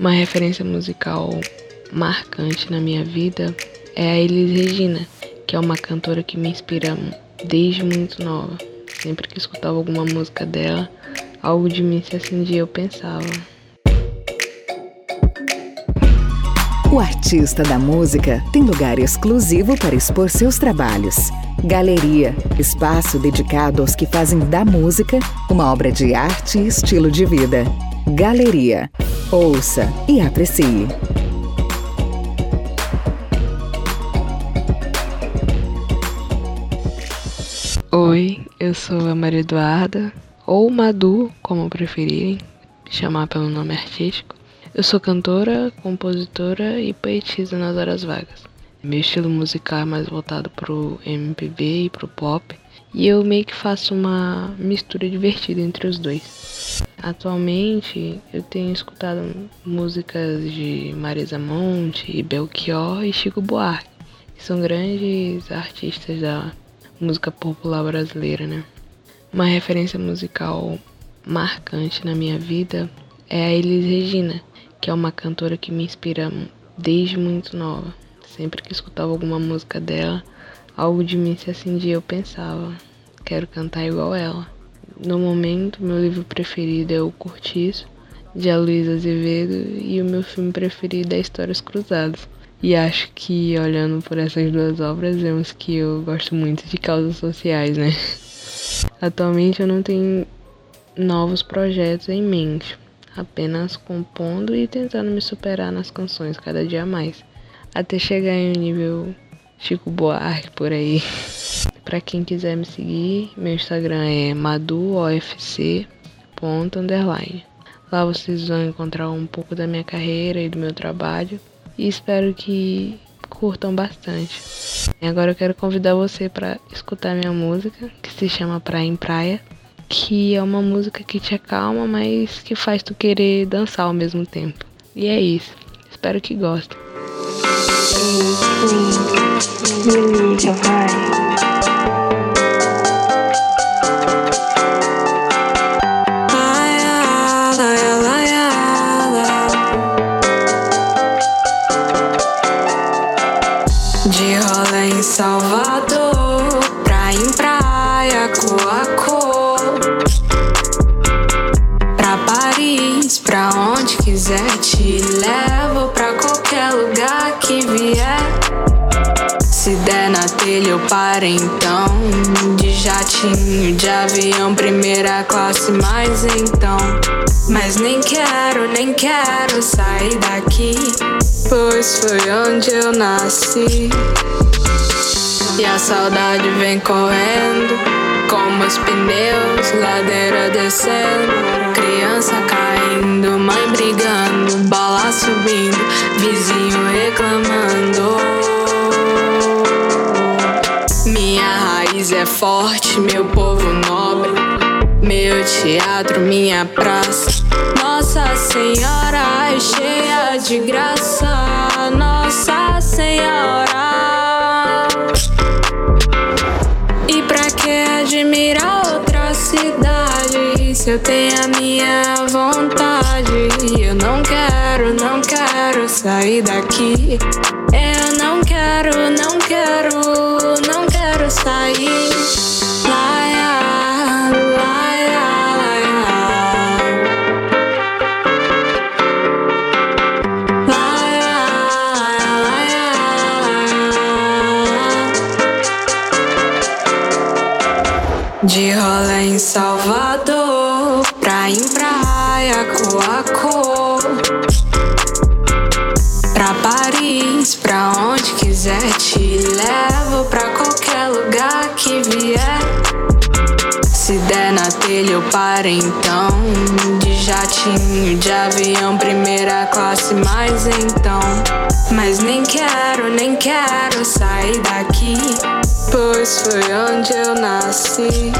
Uma referência musical marcante na minha vida é a Elis Regina, que é uma cantora que me inspira desde muito nova. Sempre que escutava alguma música dela, algo de mim se acendia, eu pensava. O artista da música tem lugar exclusivo para expor seus trabalhos. Galeria espaço dedicado aos que fazem da música uma obra de arte e estilo de vida. Galeria ouça e aprecie. Oi, eu sou a Maria Eduarda, ou Madu, como preferirem, chamar pelo nome artístico. Eu sou cantora, compositora e poetisa nas horas vagas. Meu estilo musical é mais voltado pro MPB e pro pop, e eu meio que faço uma mistura divertida entre os dois. Atualmente eu tenho escutado músicas de Marisa Monte, Belchior e Chico Buarque, que são grandes artistas da música popular brasileira, né? Uma referência musical marcante na minha vida é a Elis Regina, que é uma cantora que me inspira desde muito nova. Sempre que escutava alguma música dela, algo de mim se acendia, eu pensava, quero cantar igual ela. No momento, meu livro preferido é O Curtiço, de Aloysio Azevedo, e o meu filme preferido é Histórias Cruzadas. E acho que olhando por essas duas obras, vemos que eu gosto muito de causas sociais, né? Atualmente eu não tenho novos projetos em mente, apenas compondo e tentando me superar nas canções cada dia mais, até chegar em um nível Chico Buarque por aí. Para quem quiser me seguir, meu Instagram é maduofc.underline. Lá vocês vão encontrar um pouco da minha carreira e do meu trabalho e espero que curtam bastante. E agora eu quero convidar você para escutar minha música, que se chama Praia em Praia, que é uma música que te acalma, mas que faz tu querer dançar ao mesmo tempo. E é isso. Espero que gostem. Quiser, te levo pra qualquer lugar que vier. Se der na telha, eu paro então. De jatinho, de avião, primeira classe, mas então. Mas nem quero, nem quero sair daqui. Pois foi onde eu nasci. E a saudade vem correndo, como os pneus, ladeira descendo, criança caindo, mãe brigando, bola subindo, vizinho reclamando. Minha raiz é forte, meu povo nobre, meu teatro, minha praça. Nossa Senhora é cheia de graça, Nossa Senhora. admirar outra cidade. Se eu tenho a minha vontade, eu não quero, não quero sair daqui. Eu não quero, não quero, não quero sair. Laia, De rola em Salvador, praia em praia, cor a cor. Pra Paris, pra onde quiser, te levo pra qualquer lugar que vier. Se der na telha, eu paro então. De jatinho, de avião, primeira classe, mas então. Mas nem quero, nem quero sair daqui. Pois foi onde eu nasci.